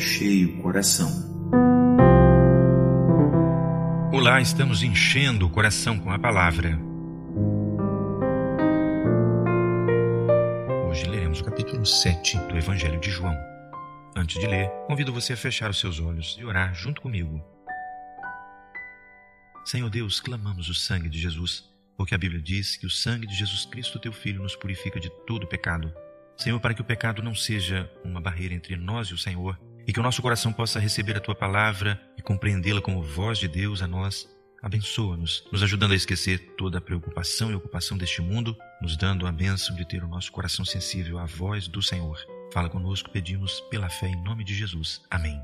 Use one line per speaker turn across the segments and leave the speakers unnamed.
cheio o coração.
Olá, estamos enchendo o coração com a palavra. Hoje leremos o capítulo 7 do Evangelho de João. Antes de ler, convido você a fechar os seus olhos e orar junto comigo. Senhor Deus, clamamos o sangue de Jesus, porque a Bíblia diz que o sangue de Jesus Cristo, teu Filho, nos purifica de todo pecado. Senhor, para que o pecado não seja uma barreira entre nós e o Senhor, e que o nosso coração possa receber a tua palavra e compreendê-la como voz de Deus a nós, abençoa-nos, nos ajudando a esquecer toda a preocupação e ocupação deste mundo, nos dando a bênção de ter o nosso coração sensível à voz do Senhor. Fala conosco, pedimos pela fé em nome de Jesus. Amém.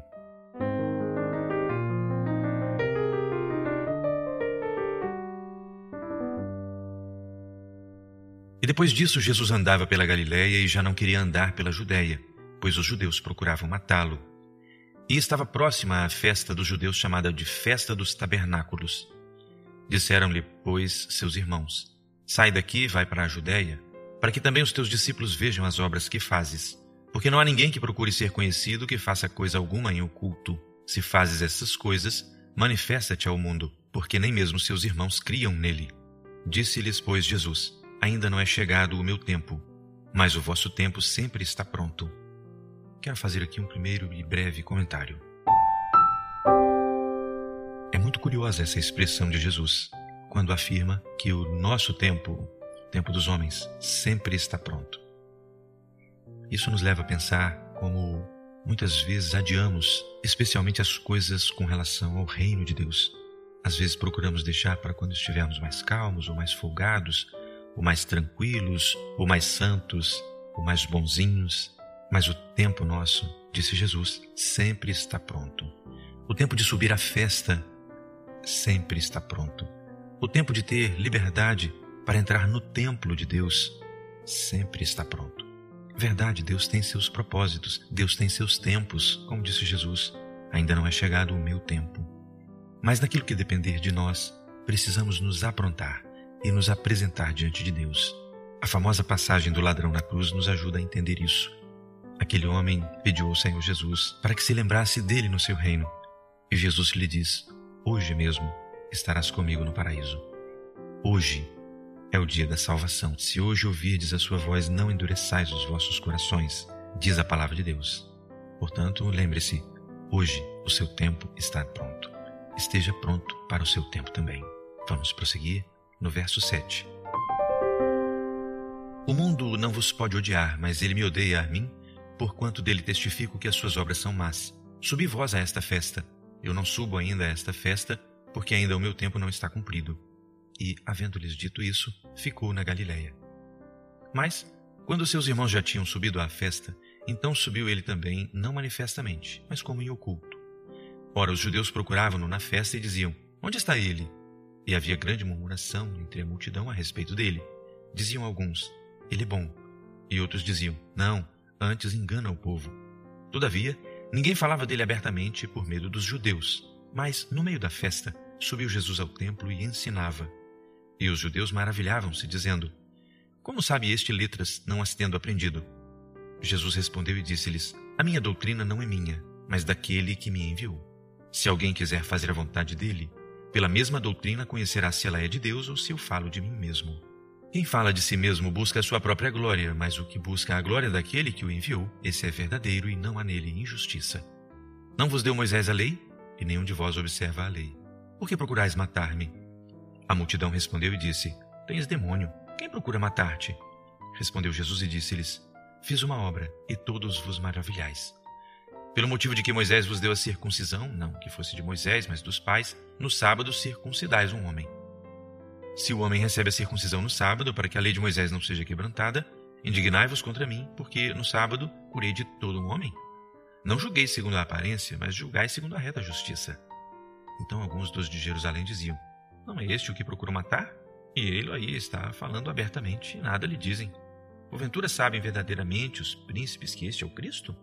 E depois disso, Jesus andava pela Galiléia e já não queria andar pela Judéia, pois os judeus procuravam matá-lo. E estava próxima à festa dos judeus chamada de Festa dos Tabernáculos. Disseram-lhe, pois, seus irmãos: Sai daqui e vai para a Judéia, para que também os teus discípulos vejam as obras que fazes. Porque não há ninguém que procure ser conhecido que faça coisa alguma em oculto. Se fazes essas coisas, manifesta-te ao mundo, porque nem mesmo seus irmãos criam nele. Disse-lhes, pois, Jesus: Ainda não é chegado o meu tempo, mas o vosso tempo sempre está pronto. Quero fazer aqui um primeiro e breve comentário. É muito curiosa essa expressão de Jesus, quando afirma que o nosso tempo, o tempo dos homens, sempre está pronto. Isso nos leva a pensar como muitas vezes adiamos, especialmente as coisas com relação ao reino de Deus. Às vezes procuramos deixar para quando estivermos mais calmos ou mais folgados, ou mais tranquilos, ou mais santos, ou mais bonzinhos. Mas o tempo nosso, disse Jesus, sempre está pronto. O tempo de subir à festa sempre está pronto. O tempo de ter liberdade para entrar no templo de Deus sempre está pronto. Verdade, Deus tem seus propósitos, Deus tem seus tempos, como disse Jesus. Ainda não é chegado o meu tempo. Mas naquilo que depender de nós, precisamos nos aprontar e nos apresentar diante de Deus. A famosa passagem do ladrão na cruz nos ajuda a entender isso. Aquele homem pediu ao Senhor Jesus para que se lembrasse dele no seu reino. E Jesus lhe diz: Hoje mesmo estarás comigo no paraíso. Hoje é o dia da salvação. Se hoje ouvirdes a sua voz, não endureçais os vossos corações, diz a palavra de Deus. Portanto, lembre-se, hoje o seu tempo está pronto. Esteja pronto para o seu tempo também. Vamos prosseguir no verso 7. O mundo não vos pode odiar, mas ele me odeia a mim, porquanto dele testifico que as suas obras são más. Subi vós a esta festa. Eu não subo ainda a esta festa, porque ainda o meu tempo não está cumprido. E, havendo-lhes dito isso, ficou na Galiléia. Mas, quando seus irmãos já tinham subido à festa, então subiu ele também, não manifestamente, mas como em oculto. Ora, os judeus procuravam-no na festa e diziam: Onde está ele? E havia grande murmuração entre a multidão a respeito dele. Diziam alguns: Ele é bom. E outros diziam: Não, antes engana o povo. Todavia, ninguém falava dele abertamente por medo dos judeus. Mas, no meio da festa, subiu Jesus ao templo e ensinava. E os judeus maravilhavam-se, dizendo: Como sabe este letras, não as tendo aprendido? Jesus respondeu e disse-lhes: A minha doutrina não é minha, mas daquele que me enviou. Se alguém quiser fazer a vontade dele, pela mesma doutrina conhecerá se ela é de Deus ou se eu falo de mim mesmo. Quem fala de si mesmo busca a sua própria glória, mas o que busca a glória daquele que o enviou, esse é verdadeiro e não há nele injustiça. Não vos deu Moisés a lei? E nenhum de vós observa a lei. Por que procurais matar-me? A multidão respondeu e disse: Tens demônio. Quem procura matar-te? Respondeu Jesus e disse-lhes: Fiz uma obra, e todos vos maravilhais. Pelo motivo de que Moisés vos deu a circuncisão, não que fosse de Moisés, mas dos pais, no sábado circuncidais um homem. Se o homem recebe a circuncisão no sábado, para que a lei de Moisés não seja quebrantada, indignai-vos contra mim, porque no sábado curei de todo um homem. Não julguei segundo a aparência, mas julgai segundo a reta justiça. Então alguns dos de Jerusalém diziam: Não é este o que procura matar? E ele aí está falando abertamente, e nada lhe dizem. Porventura sabem verdadeiramente os príncipes que este é o Cristo?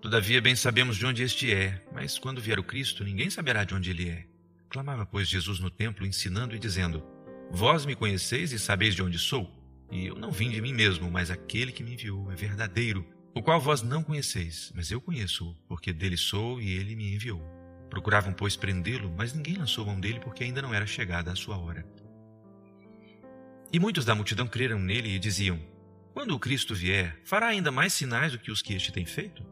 Todavia, bem sabemos de onde este é, mas quando vier o Cristo, ninguém saberá de onde ele é. Clamava, pois, Jesus no templo, ensinando e dizendo: Vós me conheceis e sabeis de onde sou, e eu não vim de mim mesmo, mas aquele que me enviou é verdadeiro, o qual vós não conheceis, mas eu conheço-o, porque dele sou e ele me enviou. Procuravam, pois, prendê-lo, mas ninguém lançou mão dele, porque ainda não era chegada a sua hora. E muitos da multidão creram nele e diziam: Quando o Cristo vier, fará ainda mais sinais do que os que este tem feito?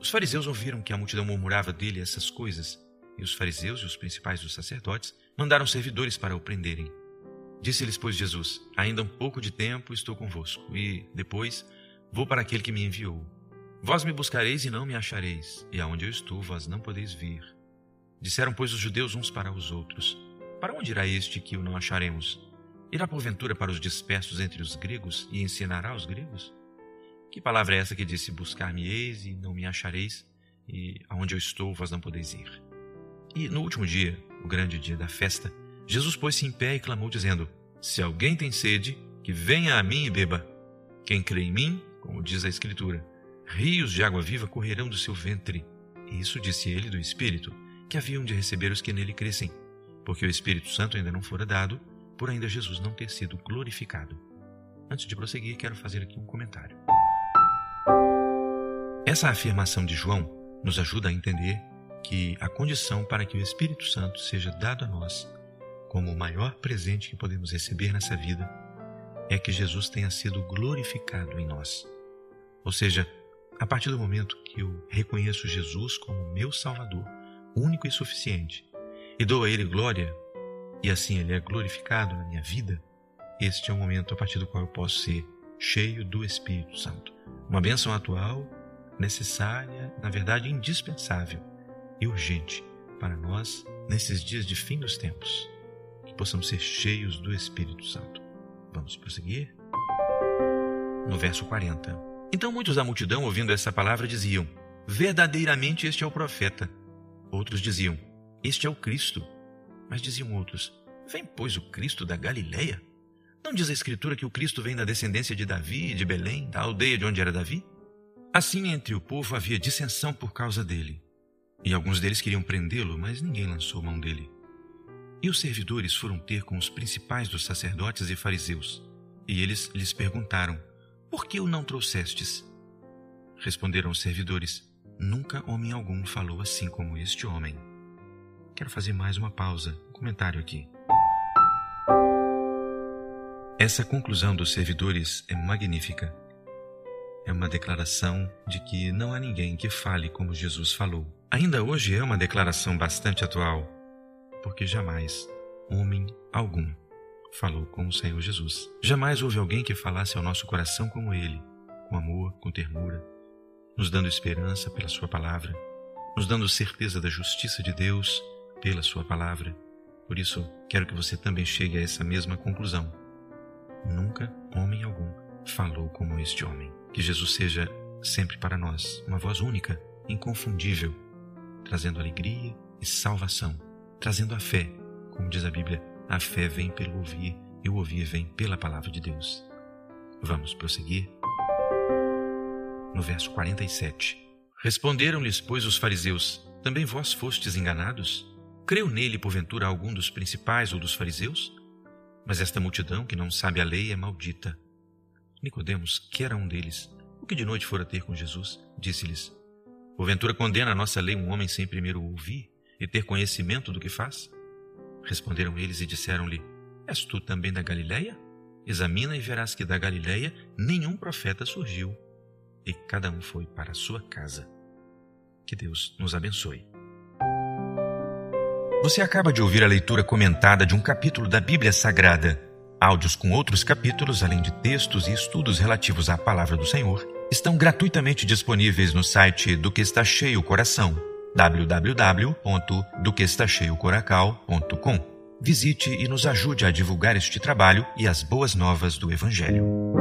Os fariseus ouviram que a multidão murmurava dele essas coisas, e os fariseus e os principais dos sacerdotes mandaram servidores para o prenderem. Disse-lhes, pois, Jesus: Ainda um pouco de tempo estou convosco, e, depois, vou para aquele que me enviou. Vós me buscareis e não me achareis, e aonde eu estou, vós não podeis vir. Disseram, pois, os judeus uns para os outros: Para onde irá este que o não acharemos? Irá porventura para os dispersos entre os gregos e ensinará os gregos? Que palavra é essa que disse: Buscar-me-eis e não me achareis, e aonde eu estou, vós não podeis ir? E no último dia, o grande dia da festa, Jesus pôs-se em pé e clamou, dizendo: Se alguém tem sede, que venha a mim e beba. Quem crê em mim, como diz a Escritura, rios de água viva correrão do seu ventre. E isso disse ele do Espírito, que haviam de receber os que nele crescem, porque o Espírito Santo ainda não fora dado, por ainda Jesus não ter sido glorificado. Antes de prosseguir, quero fazer aqui um comentário. Essa afirmação de João nos ajuda a entender que a condição para que o Espírito Santo seja dado a nós como o maior presente que podemos receber nessa vida é que Jesus tenha sido glorificado em nós. Ou seja, a partir do momento que eu reconheço Jesus como meu Salvador, único e suficiente, e dou a Ele glória, e assim Ele é glorificado na minha vida, este é o momento a partir do qual eu posso ser cheio do Espírito Santo. Uma bênção atual, necessária, na verdade indispensável e urgente para nós nesses dias de fim dos tempos, que possamos ser cheios do Espírito Santo. Vamos prosseguir? No verso 40. Então muitos da multidão, ouvindo essa palavra, diziam: Verdadeiramente este é o profeta. Outros diziam: Este é o Cristo. Mas diziam outros: Vem, pois, o Cristo da Galileia? Não diz a Escritura que o Cristo vem da descendência de Davi, de Belém, da aldeia de onde era Davi? Assim, entre o povo havia dissensão por causa dele. E alguns deles queriam prendê-lo, mas ninguém lançou mão dele. E os servidores foram ter com os principais dos sacerdotes e fariseus, e eles lhes perguntaram: Por que o não trouxestes? Responderam os servidores: Nunca homem algum falou assim como este homem. Quero fazer mais uma pausa, um comentário aqui. Essa conclusão dos servidores é magnífica. É uma declaração de que não há ninguém que fale como Jesus falou. Ainda hoje é uma declaração bastante atual, porque jamais homem algum falou com o Senhor Jesus. Jamais houve alguém que falasse ao nosso coração como ele, com amor, com ternura, nos dando esperança pela Sua palavra, nos dando certeza da justiça de Deus pela Sua palavra. Por isso, quero que você também chegue a essa mesma conclusão. Nunca homem algum falou como este homem. Que Jesus seja sempre para nós uma voz única, inconfundível trazendo alegria e salvação, trazendo a fé. Como diz a Bíblia, a fé vem pelo ouvir e o ouvir vem pela palavra de Deus. Vamos prosseguir? No verso 47. Responderam-lhes, pois, os fariseus: Também vós fostes enganados? Creu nele, porventura, algum dos principais ou dos fariseus? Mas esta multidão que não sabe a lei é maldita. Nicodemos, que era um deles, o que de noite fora ter com Jesus, disse-lhes: Porventura condena a nossa lei um homem sem primeiro ouvir e ter conhecimento do que faz? Responderam eles e disseram-lhe: És tu também da Galileia? Examina e verás que da Galileia nenhum profeta surgiu, e cada um foi para a sua casa. Que Deus nos abençoe. Você acaba de ouvir a leitura comentada de um capítulo da Bíblia Sagrada. Áudios com outros capítulos, além de textos e estudos relativos à palavra do Senhor estão gratuitamente disponíveis no site do que está cheio o coração www.doquestacheiocoracal.com. Visite e nos ajude a divulgar este trabalho e as boas novas do Evangelho.